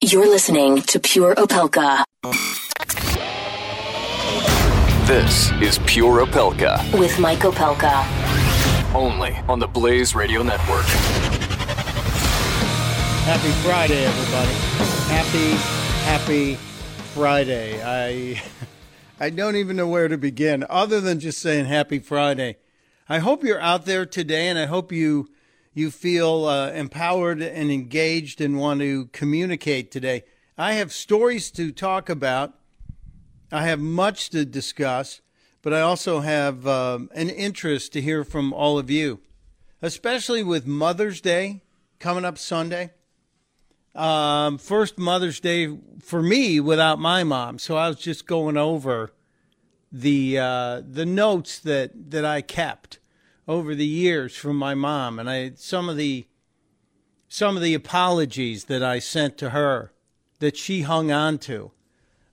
You're listening to Pure Opelka This is Pure Opelka, with Mike Opelka. only on the Blaze Radio Network. Happy Friday, everybody. Happy, happy Friday. I I don't even know where to begin other than just saying happy Friday. I hope you're out there today and I hope you you feel uh, empowered and engaged and want to communicate today. I have stories to talk about. I have much to discuss, but I also have um, an interest to hear from all of you, especially with Mother's Day coming up Sunday um, first Mother's Day for me without my mom. So I was just going over the uh, the notes that that I kept over the years from my mom, and I some of the some of the apologies that I sent to her that she hung on to.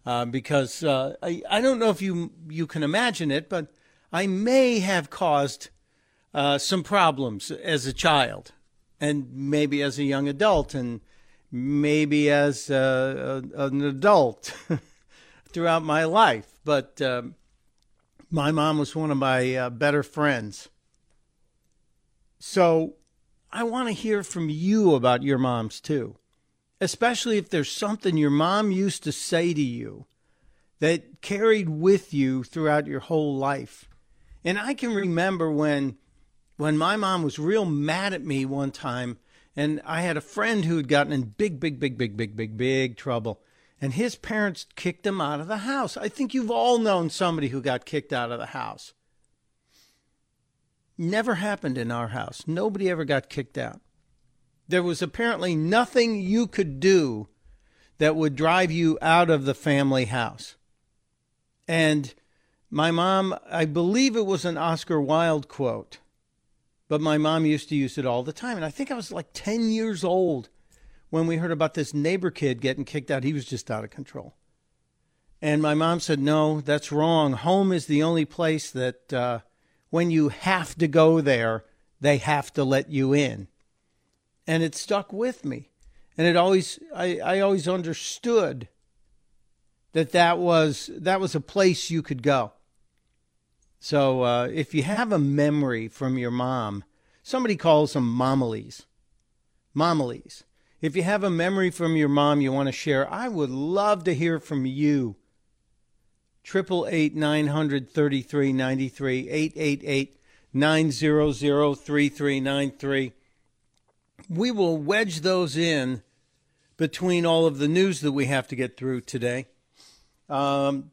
Uh, because uh, I, I don't know if you you can imagine it, but I may have caused uh, some problems as a child, and maybe as a young adult, and maybe as uh, a, an adult throughout my life. But um, my mom was one of my uh, better friends. So I want to hear from you about your moms too, especially if there's something your mom used to say to you that carried with you throughout your whole life. And I can remember when when my mom was real mad at me one time and I had a friend who had gotten in big, big, big, big, big, big, big trouble. And his parents kicked him out of the house. I think you've all known somebody who got kicked out of the house. Never happened in our house. Nobody ever got kicked out. There was apparently nothing you could do that would drive you out of the family house. And my mom, I believe it was an Oscar Wilde quote but my mom used to use it all the time. And I think I was like 10 years old when we heard about this neighbor kid getting kicked out. He was just out of control. And my mom said, No, that's wrong. Home is the only place that uh, when you have to go there, they have to let you in. And it stuck with me. And it always, I, I always understood that that was, that was a place you could go. So uh, if you have a memory from your mom, somebody calls them momilies. Momilies. If you have a memory from your mom you want to share, I would love to hear from you. Triple eight nine hundred thirty three ninety three eight eight eight nine zero zero three three nine three. We will wedge those in between all of the news that we have to get through today. Um,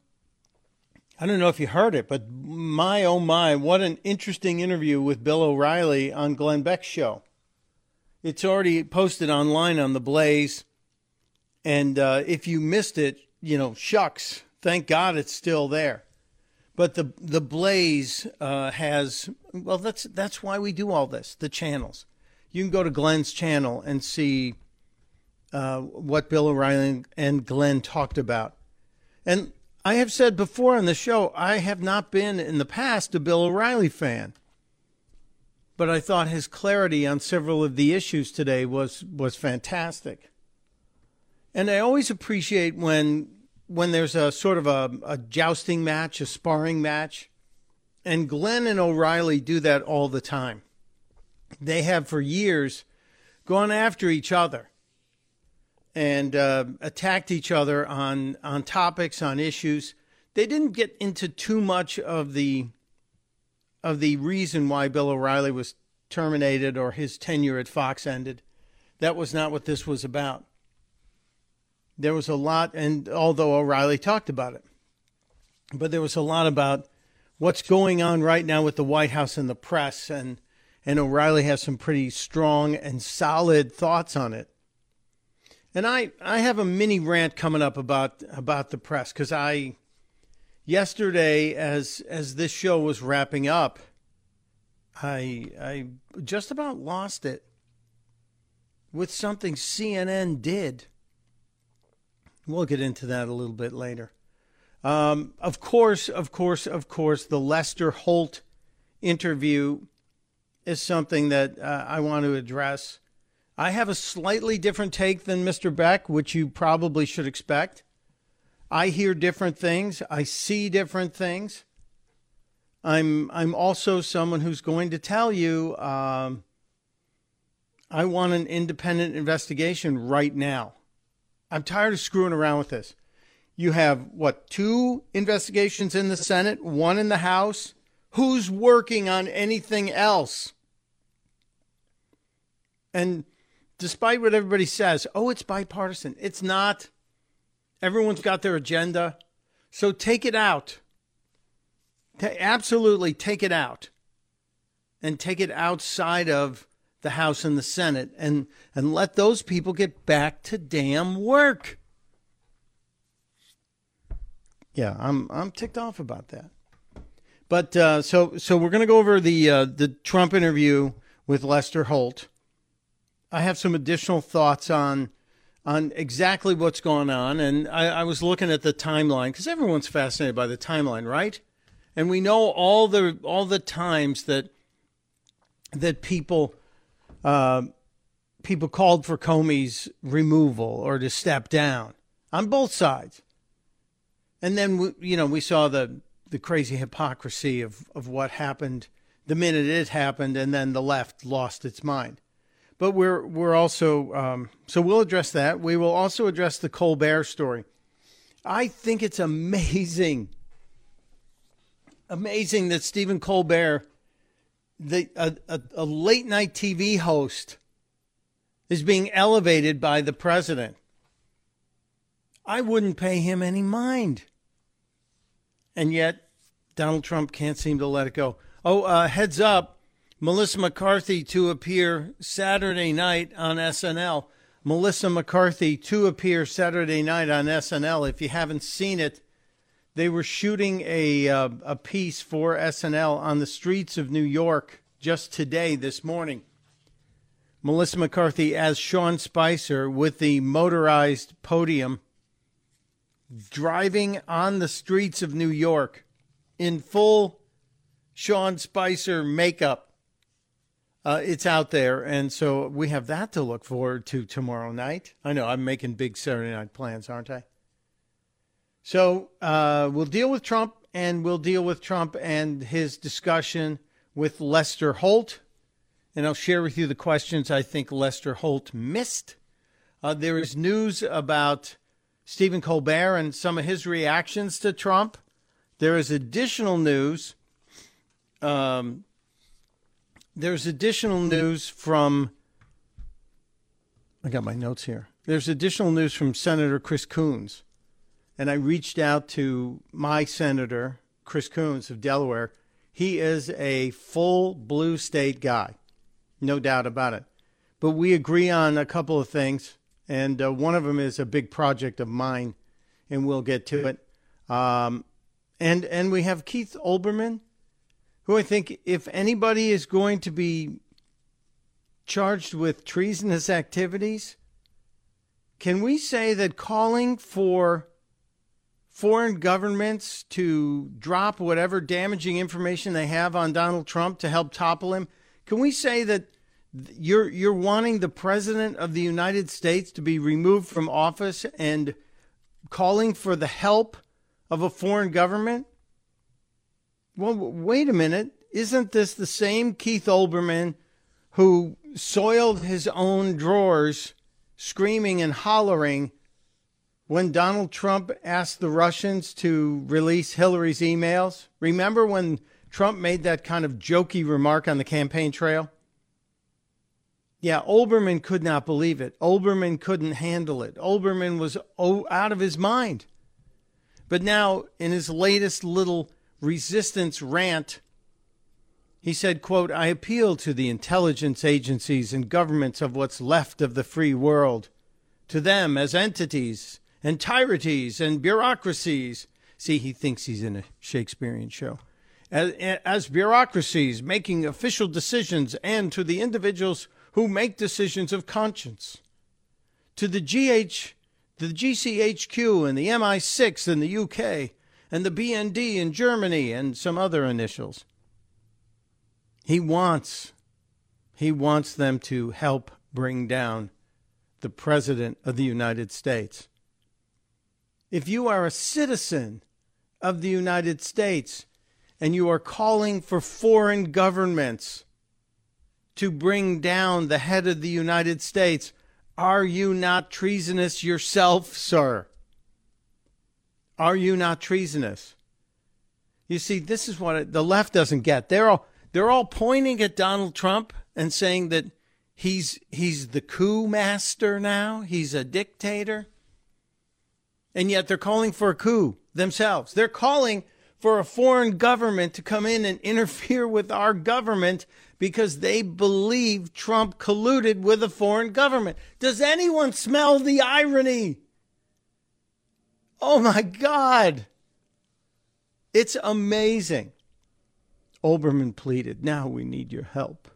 I don't know if you heard it, but my oh my, what an interesting interview with Bill O'Reilly on Glenn Beck's show. It's already posted online on the Blaze, and uh, if you missed it, you know, shucks. Thank God it's still there. But the the Blaze uh, has well, that's that's why we do all this. The channels. You can go to Glenn's channel and see uh, what Bill O'Reilly and Glenn talked about. And I have said before on the show, I have not been in the past a Bill O'Reilly fan. But I thought his clarity on several of the issues today was, was fantastic. And I always appreciate when when there's a sort of a, a jousting match, a sparring match, And Glenn and O'Reilly do that all the time. They have for years gone after each other and uh, attacked each other on on topics on issues. They didn't get into too much of the of the reason why Bill O'Reilly was terminated or his tenure at Fox ended. That was not what this was about. There was a lot, and although O'Reilly talked about it, but there was a lot about what's going on right now with the White House and the press, and and O'Reilly has some pretty strong and solid thoughts on it. And I, I have a mini rant coming up about about the press because I yesterday as as this show was wrapping up, I I just about lost it with something CNN did. We'll get into that a little bit later. Um, of course, of course, of course, the Lester Holt interview is something that uh, I want to address. I have a slightly different take than Mr. Beck, which you probably should expect. I hear different things. I see different things. I'm I'm also someone who's going to tell you um, I want an independent investigation right now. I'm tired of screwing around with this. You have what two investigations in the Senate, one in the House. Who's working on anything else? And despite what everybody says, oh, it's bipartisan. It's not. Everyone's got their agenda. So take it out. absolutely take it out. And take it outside of the House and the Senate and, and let those people get back to damn work. Yeah, I'm I'm ticked off about that. But uh, so so we're going to go over the uh, the Trump interview with Lester Holt. I have some additional thoughts on on exactly what's going on, and I, I was looking at the timeline because everyone's fascinated by the timeline, right? And we know all the all the times that that people uh, people called for Comey's removal or to step down on both sides, and then we, you know we saw the the crazy hypocrisy of of what happened the minute it happened, and then the left lost its mind but we're we're also um, so we'll address that. We will also address the Colbert story. I think it's amazing, amazing that Stephen Colbert, the a, a, a late night TV host, is being elevated by the president. I wouldn't pay him any mind, and yet Donald Trump can't seem to let it go. Oh, uh, heads up! Melissa McCarthy to appear Saturday night on SNL. Melissa McCarthy to appear Saturday night on SNL. If you haven't seen it, they were shooting a uh, a piece for SNL on the streets of New York just today, this morning. Melissa McCarthy as Sean Spicer with the motorized podium driving on the streets of New York in full Sean Spicer makeup uh, it's out there, and so we have that to look forward to tomorrow night. I know I'm making big Saturday night plans, aren't I? So uh, we'll deal with Trump, and we'll deal with Trump and his discussion with Lester Holt, and I'll share with you the questions I think Lester Holt missed. Uh, there is news about Stephen Colbert and some of his reactions to Trump. There is additional news. Um, there's additional news from. I got my notes here. There's additional news from Senator Chris Coons. And I reached out to my senator, Chris Coons of Delaware. He is a full blue state guy, no doubt about it. But we agree on a couple of things. And uh, one of them is a big project of mine, and we'll get to it. Um, and and we have Keith Olbermann, who I think, if anybody is going to be charged with treasonous activities, can we say that calling for foreign governments to drop whatever damaging information they have on Donald Trump to help topple him? Can we say that you're you're wanting the president of the United States to be removed from office and calling for the help of a foreign government? Well, wait a minute. Isn't this the same Keith Olbermann who soiled his own drawers, screaming and hollering when Donald Trump asked the Russians to release Hillary's emails? Remember when Trump made that kind of jokey remark on the campaign trail? Yeah, Olbermann could not believe it. Olbermann couldn't handle it. Olbermann was out of his mind. But now, in his latest little resistance rant, he said, quote, I appeal to the intelligence agencies and governments of what's left of the free world, to them as entities, entireties, and bureaucracies. See, he thinks he's in a Shakespearean show. As, as bureaucracies making official decisions, and to the individuals who make decisions of conscience, to the GH, the GCHQ and the MI6 in the UK, and the BND in Germany, and some other initials he wants he wants them to help bring down the president of the United States. If you are a citizen of the United States and you are calling for foreign governments to bring down the head of the United States, are you not treasonous yourself, sir? Are you not treasonous? You see, this is what the left doesn't get. They're all they're all pointing at Donald Trump and saying that he's he's the coup master now. He's a dictator. And yet they're calling for a coup themselves. They're calling for a foreign government to come in and interfere with our government because they believe Trump colluded with a foreign government. Does anyone smell the irony? Oh my God. It's amazing. Olbermann pleaded, Now we need your help.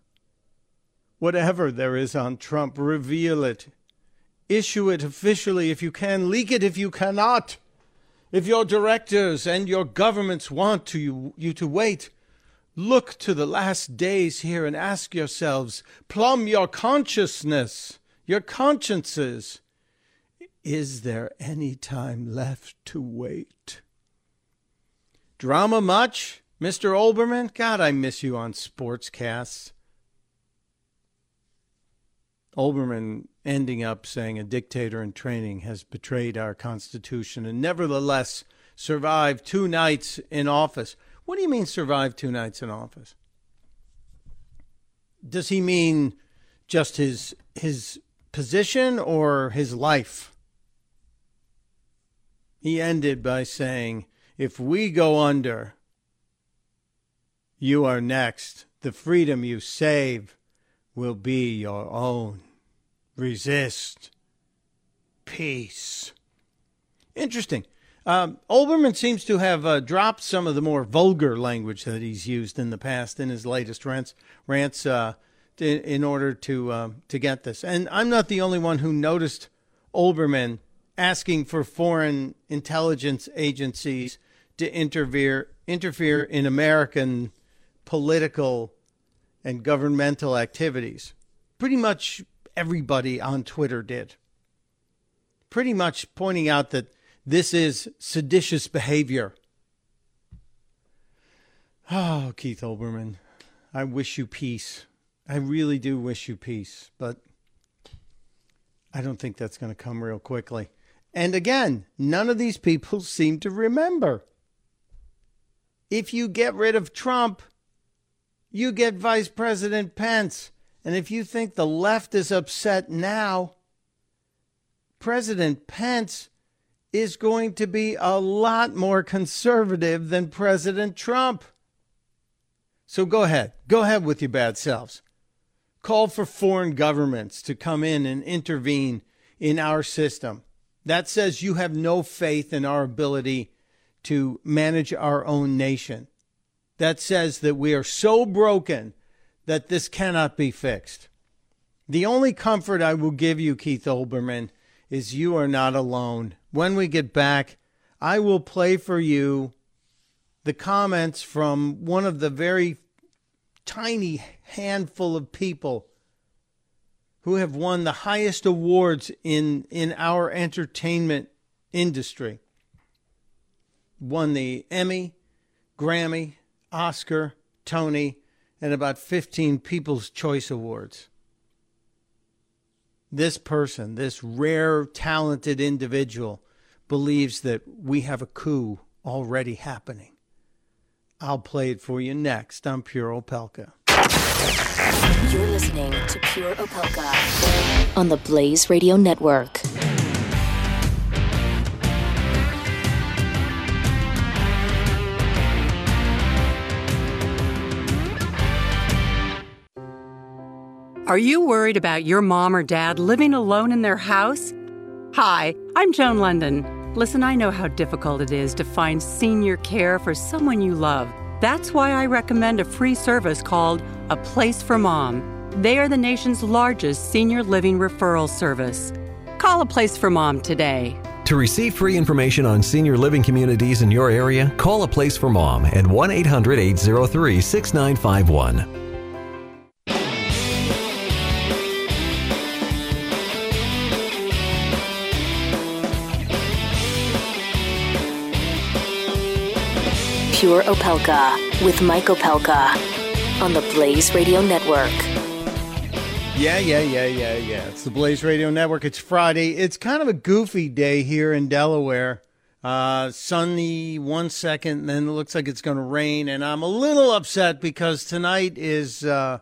Whatever there is on Trump, reveal it. Issue it officially if you can, leak it if you cannot. If your directors and your governments want to you, you to wait, look to the last days here and ask yourselves, plumb your consciousness, your consciences. Is there any time left to wait? Drama much? Mr. Olbermann, God, I miss you on sportscasts. Olbermann ending up saying a dictator in training has betrayed our Constitution and nevertheless survived two nights in office. What do you mean survived two nights in office? Does he mean just his his position or his life? He ended by saying, if we go under, you are next. The freedom you save will be your own. Resist. Peace. Interesting. Um, Olbermann seems to have uh, dropped some of the more vulgar language that he's used in the past in his latest rants, rants uh, to, in order to uh, to get this. And I'm not the only one who noticed Olbermann asking for foreign intelligence agencies to interfere interfere in American political and governmental activities. Pretty much everybody on Twitter did. Pretty much pointing out that this is seditious behavior. Oh, Keith Olbermann, I wish you peace. I really do wish you peace, but I don't think that's going to come real quickly. And again, none of these people seem to remember. If you get rid of Trump, you get Vice President Pence. And if you think the left is upset now, President Pence is going to be a lot more conservative than President Trump. So go ahead. Go ahead with your bad selves. Call for foreign governments to come in and intervene in our system. That says you have no faith in our ability to manage our own nation that says that we are so broken that this cannot be fixed. The only comfort I will give you, Keith Olbermann, is you are not alone. When we get back, I will play for you the comments from one of the very tiny handful of people who have won the highest awards in, in our entertainment industry. Won the Emmy, Grammy, Oscar, Tony, and about 15 People's Choice Awards. This person, this rare, talented individual, believes that we have a coup already happening. I'll play it for you next on Pure Opelka. You're listening to Pure Opelka on the Blaze Radio Network. Are you worried about your mom or dad living alone in their house? Hi, I'm Joan London. Listen, I know how difficult it is to find senior care for someone you love. That's why I recommend a free service called A Place for Mom. They are the nation's largest senior living referral service. Call A Place for Mom today. To receive free information on senior living communities in your area, call A Place for Mom at 1 800 803 6951. Pure Opelka with Mike Opelka on the Blaze Radio Network. Yeah, yeah, yeah, yeah, yeah. It's the Blaze Radio Network. It's Friday. It's kind of a goofy day here in Delaware. Uh, sunny one second, then it looks like it's going to rain, and I'm a little upset because tonight is uh,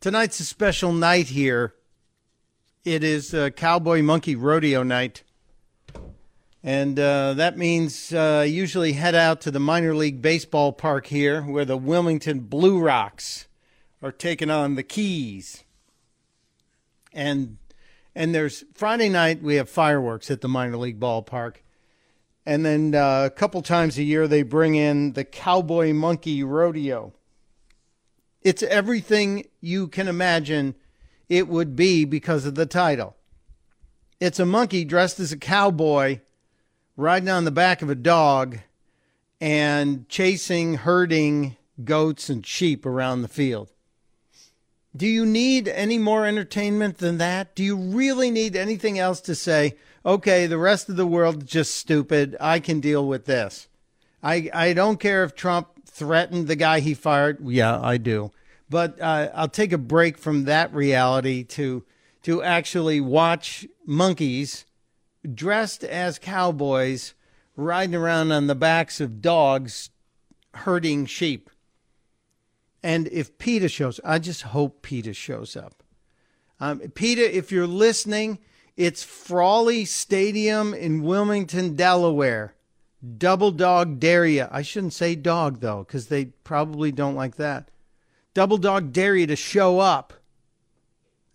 tonight's a special night here. It is uh, Cowboy Monkey Rodeo night. And uh, that means uh, usually head out to the minor league baseball park here where the Wilmington Blue Rocks are taking on the Keys. And and there's Friday night we have fireworks at the minor league ballpark. And then uh, a couple times a year they bring in the Cowboy Monkey Rodeo. It's everything you can imagine it would be because of the title. It's a monkey dressed as a cowboy riding on the back of a dog and chasing, herding goats and sheep around the field. Do you need any more entertainment than that? Do you really need anything else to say, okay, the rest of the world is just stupid. I can deal with this. I, I don't care if Trump threatened the guy he fired. Yeah, I do. But uh, I'll take a break from that reality to to actually watch monkeys dressed as cowboys riding around on the backs of dogs herding sheep. And if PETA shows, I just hope PETA shows up. Um, PETA, if you're listening, it's Frawley Stadium in Wilmington, Delaware. Double dog dare you. I shouldn't say dog though, because they probably don't like that. Double dog dare you to show up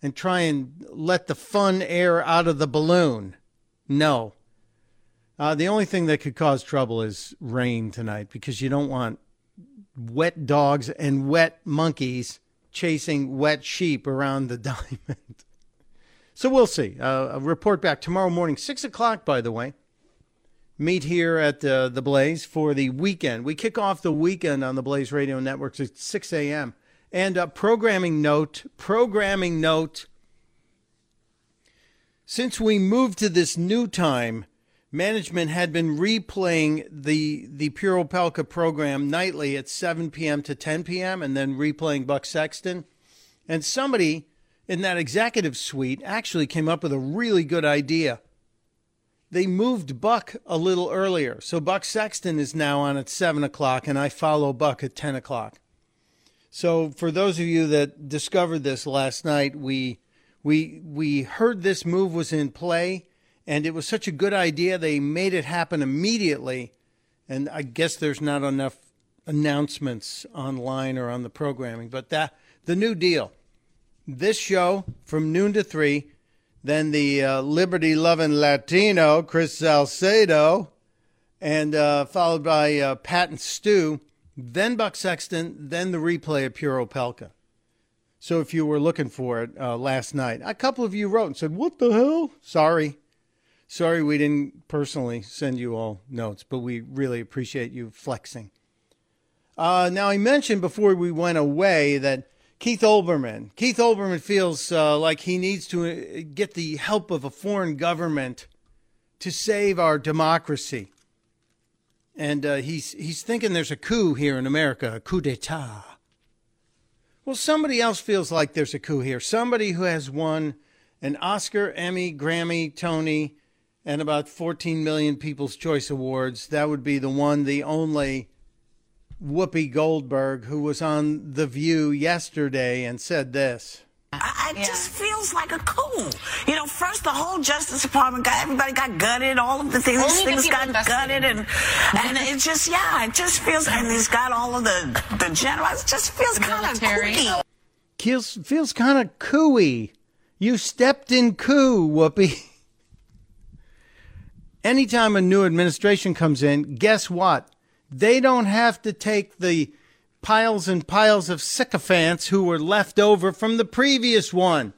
and try and let the fun air out of the balloon. No. Uh, the only thing that could cause trouble is rain tonight because you don't want wet dogs and wet monkeys chasing wet sheep around the diamond. so we'll see. Uh, a report back tomorrow morning, 6 o'clock, by the way. Meet here at uh, the Blaze for the weekend. We kick off the weekend on the Blaze Radio Networks at 6 a.m. And uh, programming note, programming note since we moved to this new time, management had been replaying the the Pure Opelka program nightly at 7 p.m. to 10 p.m. and then replaying Buck Sexton. And somebody in that executive suite actually came up with a really good idea. They moved Buck a little earlier. So Buck Sexton is now on at 7 o'clock, and I follow Buck at 10 o'clock. So for those of you that discovered this last night, we we we heard this move was in play, and it was such a good idea. They made it happen immediately, and I guess there's not enough announcements online or on the programming. But that the new deal, this show from noon to three, then the uh, liberty loving Latino Chris Salcedo, and uh, followed by uh, Pat and Stu, then Buck Sexton, then the replay of Pure Opelka. So if you were looking for it uh, last night, a couple of you wrote and said, "What the hell?" Sorry, sorry, we didn't personally send you all notes, but we really appreciate you flexing. Uh, now I mentioned before we went away that Keith Olbermann, Keith Olbermann feels uh, like he needs to uh, get the help of a foreign government to save our democracy. and uh, he's he's thinking there's a coup here in America, a coup d'état. Well, somebody else feels like there's a coup here. Somebody who has won an Oscar, Emmy, Grammy, Tony, and about 14 million People's Choice Awards. That would be the one, the only Whoopi Goldberg, who was on The View yesterday and said this. I, it just feels like a coup. You know, first the whole Justice Department got everybody got gutted, all of the things, Only things got investigated. gutted, and and it just yeah, it just feels and he's got all of the the generals. It just feels kind of military. kooky. Feels, feels kind of cooey. You stepped in coup, Whoopi. Anytime a new administration comes in, guess what? They don't have to take the piles and piles of sycophants who were left over from the previous one.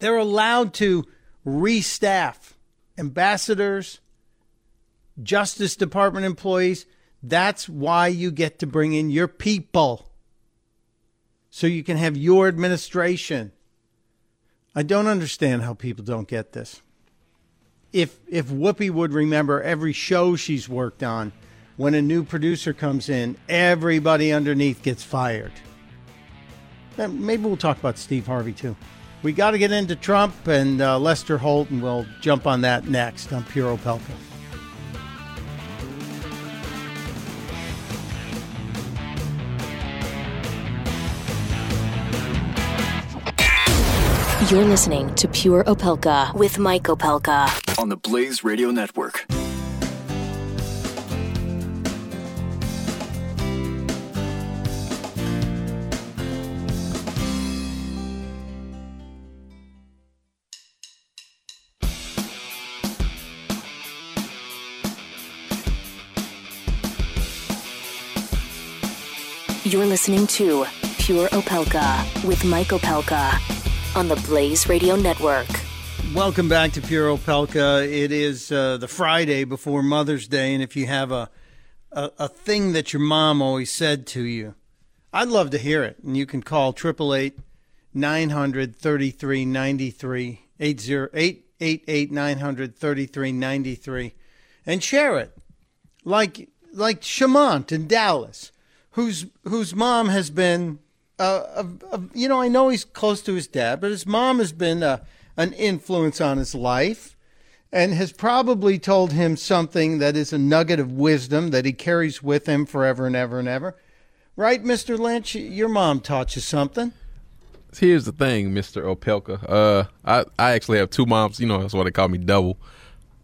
They're allowed to restaff ambassadors, Justice Department employees. That's why you get to bring in your people so you can have your administration. I don't understand how people don't get this. If if Whoopi would remember every show she's worked on, when a new producer comes in, everybody underneath gets fired. Then Maybe we'll talk about Steve Harvey too. We got to get into Trump and uh, Lester Holt, and we'll jump on that next on Pure Opelka. You're listening to Pure Opelka with Mike Opelka. On the Blaze Radio Network. You're listening to Pure Opelka with Mike Opelka on the Blaze Radio Network. Welcome back to Pure Opelka. It is uh, the Friday before Mother's Day, and if you have a, a a thing that your mom always said to you, I'd love to hear it. And you can call 888 900 3393 888 900 3393 and share it. Like like Shamant in Dallas, whose whose mom has been uh, uh, uh, you know, I know he's close to his dad, but his mom has been uh, an influence on his life and has probably told him something that is a nugget of wisdom that he carries with him forever and ever and ever. Right, Mr. Lynch? Your mom taught you something. Here's the thing, Mr. Opelka. Uh, I, I actually have two moms. You know, that's why they call me double.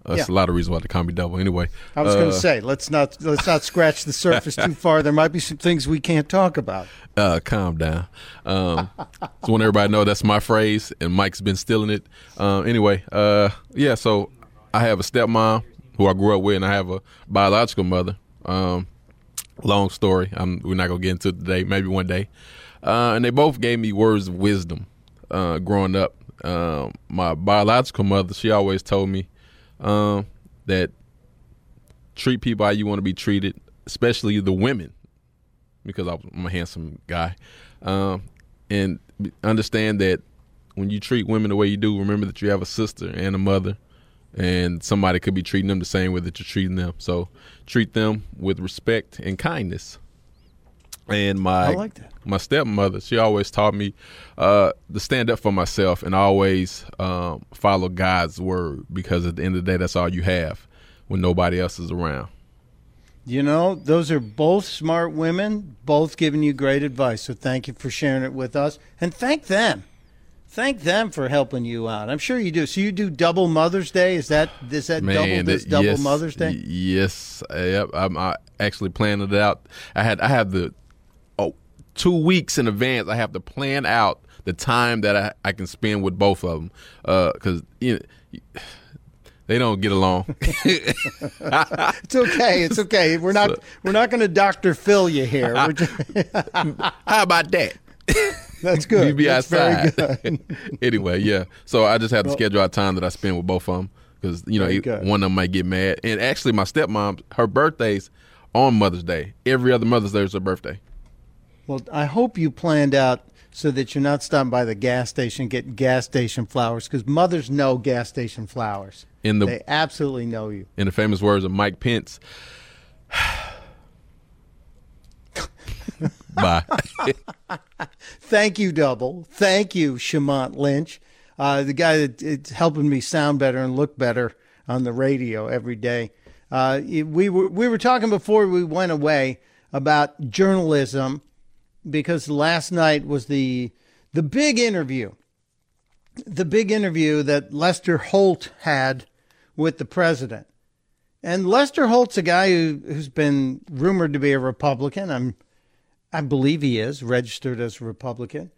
Uh, That's Yeah. a lot of reasons why the call me double. Anyway, I was going uh, to say, let's not let's not scratch the surface too far. There might be some things we can't talk about. uh, calm down. Um, just want everybody to know that's my phrase, and Mike's been stealing it. Um, anyway, uh, yeah. So I have a stepmom who I grew up with, and I have a biological mother. Um, long story. I'm, we're not gonna get into it today. Maybe one day. Uh, and they both gave me words of wisdom uh, growing up. Um, my biological mother, she always told me um, that treat people how you want to be treated, especially the women because I'm a handsome guy, um, and understand that when you treat women the way you do, remember that you have a sister and a mother, and somebody could be treating them the same way that you're treating them. So treat them with respect and kindness. And my I like that. my stepmother, she always taught me uh, to stand up for myself and always um, follow God's word because at the end of the day, that's all you have when nobody else is around. You know, those are both smart women, both giving you great advice. So thank you for sharing it with us. And thank them. Thank them for helping you out. I'm sure you do. So you do double Mother's Day? Is that is that double this double yes, Mother's Day? Yes, yep. I'm I actually planned it out. I had I have the two weeks in advance. I have to plan out the time that I, I can spend with both of them uh, because you know, they don't get along. It's okay. It's okay. We're not we're not going to Dr. Phil you here. We're just, How about that? that's good. You be That's very outside. good. anyway, yeah. So I just have to schedule out time that I spend with both of them because you know one of them might get mad. And actually, my stepmom, her birthday's on Mother's Day. Every other Mother's Day is her birthday. Well, I hope you planned out so that you're not stopping by the gas station getting gas station flowers because mothers know gas station flowers. In the they absolutely know you. in the famous words of Mike Pence. Bye. Thank you, Double. Thank you, Shamont Lynch, uh, the guy that it's helping me sound better and look better on the radio every day. Uh, we were we were talking before we went away about journalism because last night was the the big interview, the big interview that Lester Holt had with the president. And Lester Holt's a guy who, who's been rumored to be a Republican. I'm I believe he is registered as a Republican.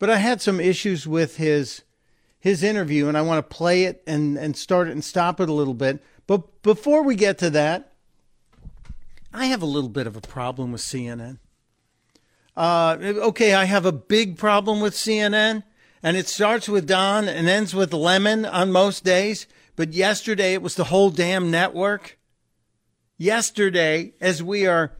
But I had some issues with his his interview, and I want to play it and, and start it and stop it a little bit. But before we get to that, I have a little bit of a problem with CNN. Uh, okay, I have a big problem with CNN, and it starts with Don and ends with Lemon on most days. But yesterday it was the whole damn network. Yesterday, as we are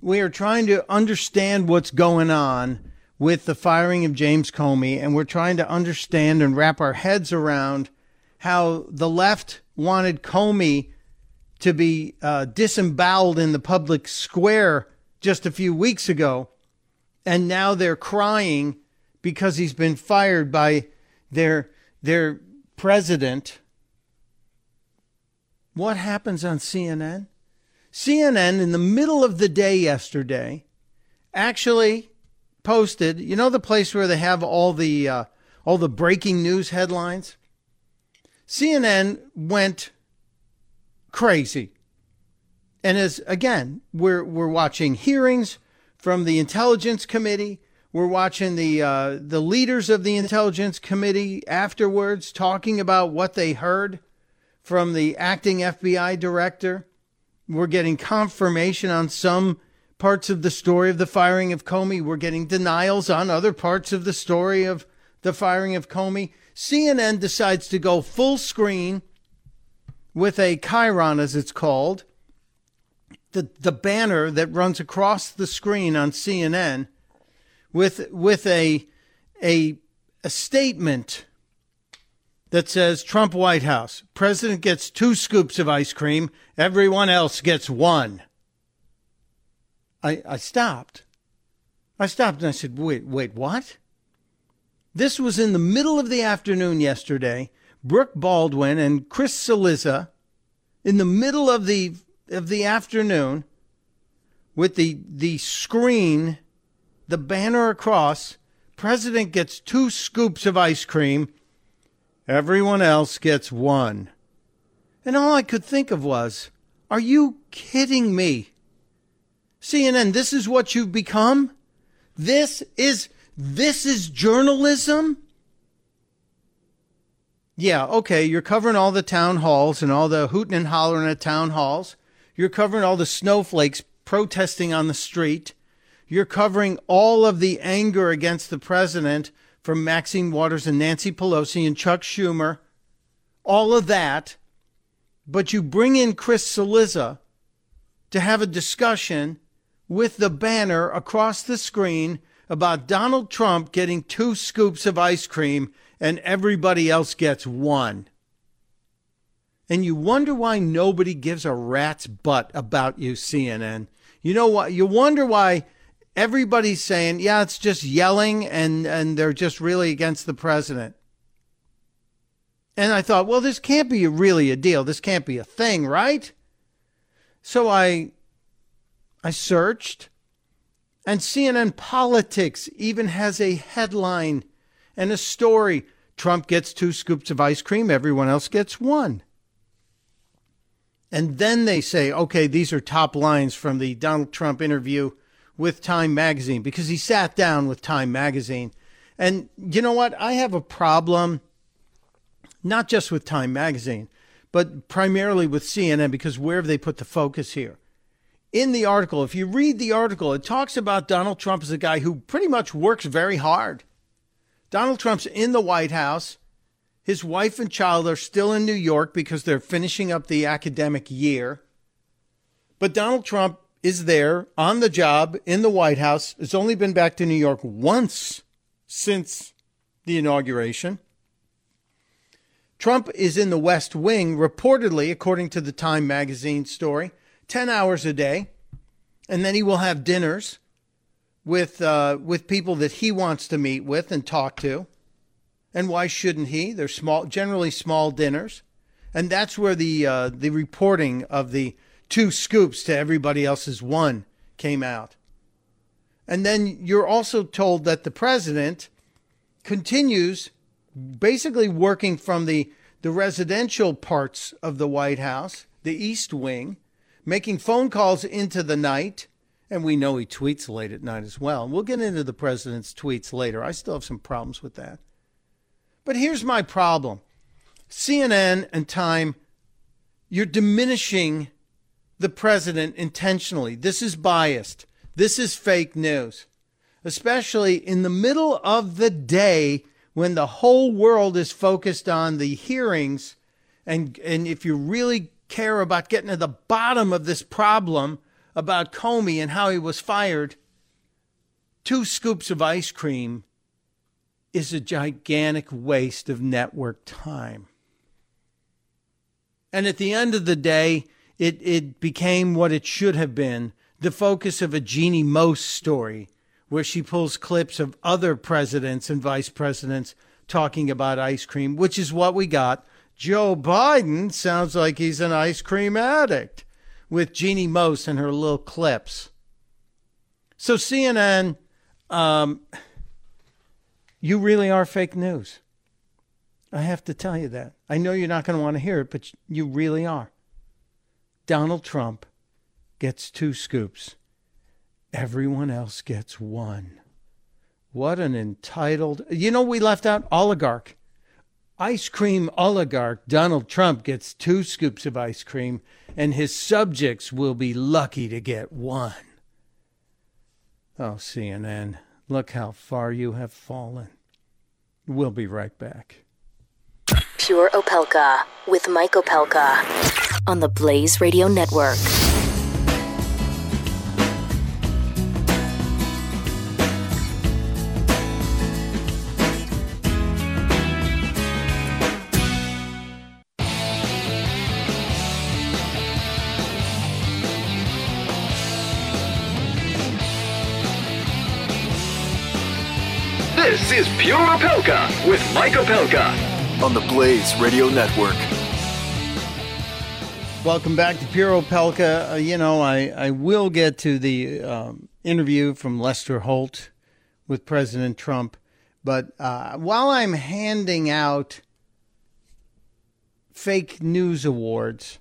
we are trying to understand what's going on with the firing of James Comey, and we're trying to understand and wrap our heads around how the left wanted Comey to be uh, disemboweled in the public square just a few weeks ago, and now they're crying because he's been fired by their their president. What happens on CNN? CNN, in the middle of the day yesterday, actually posted. You know the place where they have all the uh, all the breaking news headlines. CNN went crazy, and as again, we're we're watching hearings from the Intelligence Committee. We're watching the uh, the leaders of the Intelligence Committee afterwards talking about what they heard from the acting FBI director. We're getting confirmation on some parts of the story of the firing of Comey. We're getting denials on other parts of the story of the firing of Comey. CNN decides to go full screen with a chyron, as it's called, the, the banner that runs across the screen on CNN with, with a, a, a statement that says Trump White House. President gets two scoops of ice cream. Everyone else gets one. I, I stopped. I stopped and I said, wait, wait, what? This was in the middle of the afternoon yesterday. Brooke Baldwin and Chris Cillizza in the middle of the of the afternoon with the the screen, the banner across, President gets two scoops of ice cream Everyone else gets one. And all I could think of was, are you kidding me? CNN, this is what you've become? This is this is journalism? Yeah, okay, you're covering all the town halls and all the hooting and hollering at town halls. You're covering all the snowflakes protesting on the street. You're covering all of the anger against the president from Maxine Waters and Nancy Pelosi and Chuck Schumer, all of that, but you bring in Chris Cillizza to have a discussion with the banner across the screen about Donald Trump getting two scoops of ice cream and everybody else gets one. And you wonder why nobody gives a rat's butt about you, CNN. You know what? You wonder why everybody's saying, yeah, it's just yelling and, and they're just really against the president. And I thought, well, this can't be really a deal. This can't be a thing, right? So I I searched and CNN Politics even has a headline and a story. Trump gets two scoops of ice cream, everyone else gets one. And then they say, okay, these are top lines from the Donald Trump interview with Time Magazine because he sat down with Time Magazine. And you know what? I have a problem, not just with Time Magazine, but primarily with CNN because where have they put the focus here? In the article, if you read the article, it talks about Donald Trump as a guy who pretty much works very hard. Donald Trump's in the White House. His wife and child are still in New York because they're finishing up the academic year. But Donald Trump is there on the job in the White House, has only been back to New York once since the inauguration. Trump is in the West Wing, reportedly, according to the Time magazine story, 10 hours a day. And then he will have dinners with, uh, with people that he wants to meet with and talk to. And why shouldn't he? They're small, generally small dinners. And that's where the, uh, the reporting of the two scoops to everybody else's one came out. And then you're also told that the president continues basically working from the, the residential parts of the White House, the East Wing, making phone calls into the night. And we know he tweets late at night as well. We'll get into the president's tweets later. I still have some problems with that. But here's my problem CNN and Time, you're diminishing the president intentionally. This is biased. This is fake news, especially in the middle of the day when the whole world is focused on the hearings. And, and if you really care about getting to the bottom of this problem about Comey and how he was fired, two scoops of ice cream is a gigantic waste of network time. And at the end of the day, it, it became what it should have been the focus of a Jeannie Moos story, where she pulls clips of other presidents and vice presidents talking about ice cream, which is what we got. Joe Biden sounds like he's an ice cream addict with Jeannie Moos and her little clips. So, CNN, um, you really are fake news. I have to tell you that. I know you're not going to want to hear it, but you really are. Donald Trump gets two scoops. Everyone else gets one. What an entitled. You know, we left out oligarch. Ice cream oligarch Donald Trump gets two scoops of ice cream, and his subjects will be lucky to get one. Oh, CNN, look how far you have fallen. We'll be right back. Pure Opelka with Mike Opelka on the Blaze Radio Network. Pure Opelka with Mike Opelka on the Blaze Radio Network. Welcome back to Pure Opelka. Uh, you know, I, I will get to the um, interview from Lester Holt with President Trump. But uh, while I'm handing out fake news awards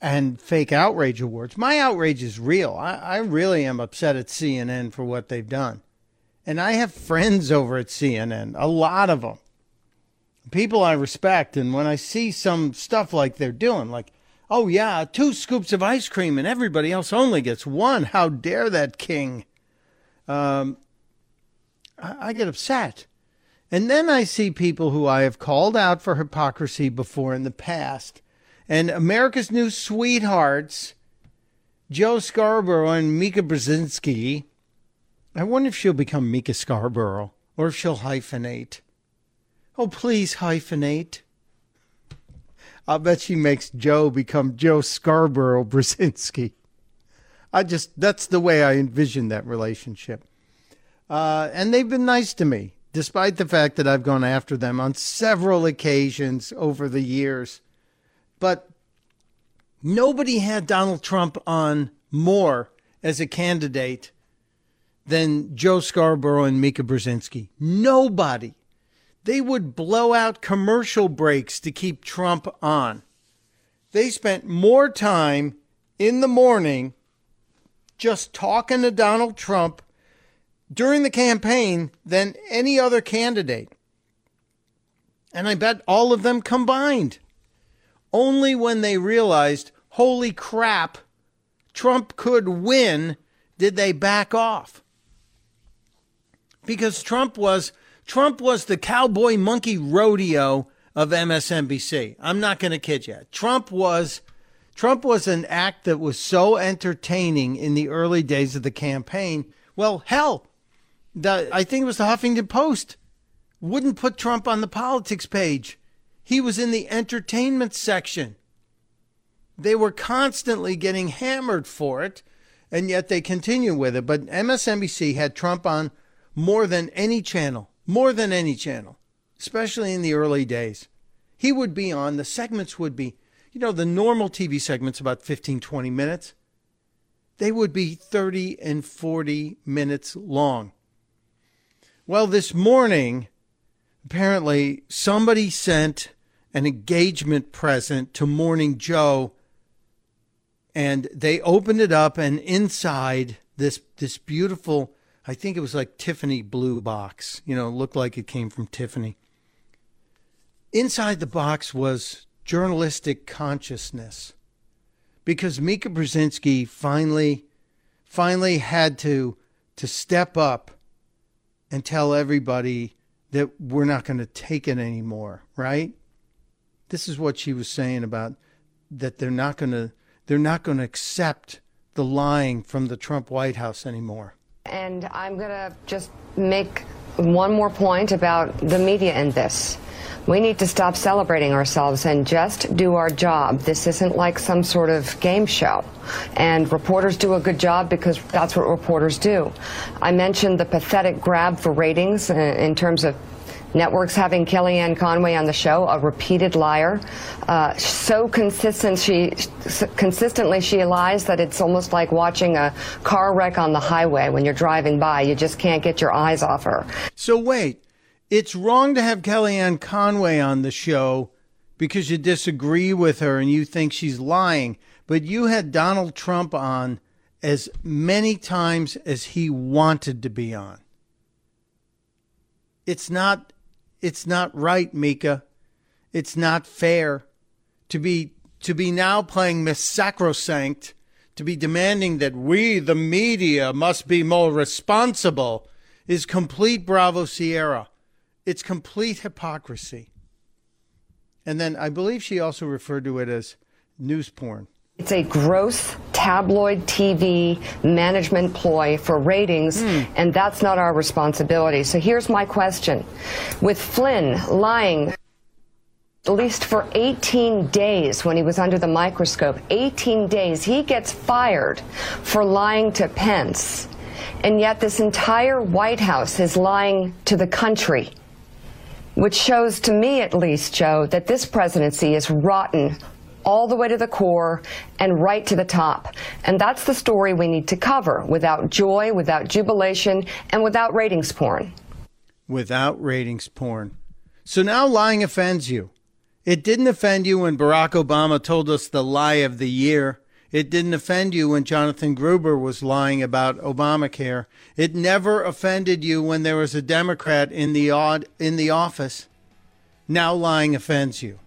and fake outrage awards, my outrage is real. I, I really am upset at CNN for what they've done. And I have friends over at CNN, a lot of them, people I respect. And when I see some stuff like they're doing, like, oh, yeah, two scoops of ice cream and everybody else only gets one, how dare that king? Um, I, I get upset. And then I see people who I have called out for hypocrisy before in the past. And America's New Sweethearts, Joe Scarborough and Mika Brzezinski, I wonder if she'll become Mika Scarborough or if she'll hyphenate. Oh, please hyphenate. I'll bet she makes Joe become Joe Scarborough Brzezinski. I just, that's the way I envision that relationship. Uh, and they've been nice to me, despite the fact that I've gone after them on several occasions over the years. But nobody had Donald Trump on more as a candidate than Joe Scarborough and Mika Brzezinski. Nobody. They would blow out commercial breaks to keep Trump on. They spent more time in the morning just talking to Donald Trump during the campaign than any other candidate. And I bet all of them combined. Only when they realized, holy crap, Trump could win, did they back off because Trump was Trump was the cowboy monkey rodeo of MSNBC. I'm not going to kid you. Trump was Trump was an act that was so entertaining in the early days of the campaign. Well, hell, the I think it was the Huffington Post wouldn't put Trump on the politics page. He was in the entertainment section. They were constantly getting hammered for it, and yet they continue with it. But MSNBC had Trump on more than any channel, more than any channel, especially in the early days. He would be on, the segments would be, you know, the normal TV segments about 15, 20 minutes. They would be 30 and 40 minutes long. Well, this morning, apparently somebody sent an engagement present to Morning Joe and they opened it up and inside this this beautiful I think it was like Tiffany blue box, you know, looked like it came from Tiffany. Inside the box was journalistic consciousness. Because Mika Brzezinski finally finally had to to step up and tell everybody that we're not going to take it anymore, right? This is what she was saying about that they're not going to they're not going to accept the lying from the Trump White House anymore. And I'm going to just make one more point about the media in this. We need to stop celebrating ourselves and just do our job. This isn't like some sort of game show. And reporters do a good job because that's what reporters do. I mentioned the pathetic grab for ratings in terms of networks having Kellyanne Conway on the show, a repeated liar. Uh, so consistent she consistently she lies that it's almost like watching a car wreck on the highway when you're driving by. You just can't get your eyes off her. So wait, it's wrong to have Kellyanne Conway on the show because you disagree with her and you think she's lying, but you had Donald Trump on as many times as he wanted to be on. It's not it's not right, Mika. It's not fair to be to be now playing Miss Sacrosanct, to be demanding that we, the media, must be more responsible, is complete Bravo Sierra. It's complete hypocrisy. And then I believe she also referred to it as news porn. It's a gross tabloid TV management ploy for ratings, mm. and that's not our responsibility. So here's my question. With Flynn lying at least for 18 days when he was under the microscope, 18 days, he gets fired for lying to Pence. And yet this entire White House is lying to the country which shows to me at least, Joe, that this presidency is rotten all the way to the core and right to the top. And that's the story we need to cover without joy, without jubilation, and without ratings porn. Without ratings porn. So now lying offends you. It didn't offend you when Barack Obama told us the lie of the year. It didn't offend you when Jonathan Gruber was lying about Obamacare. It never offended you when there was a Democrat in the odd in the office. Now lying offends you.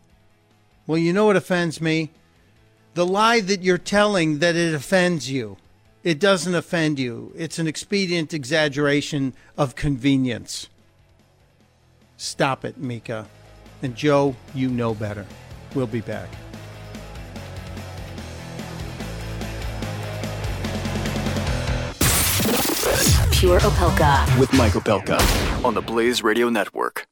Well, you know what offends me? The lie that you're telling that it offends you. It doesn't offend you. It's an expedient exaggeration of convenience. Stop it, Mika. And Joe, you know better. We'll be back. Pure Opelka. With Mike Opelka on the Blaze Radio Network.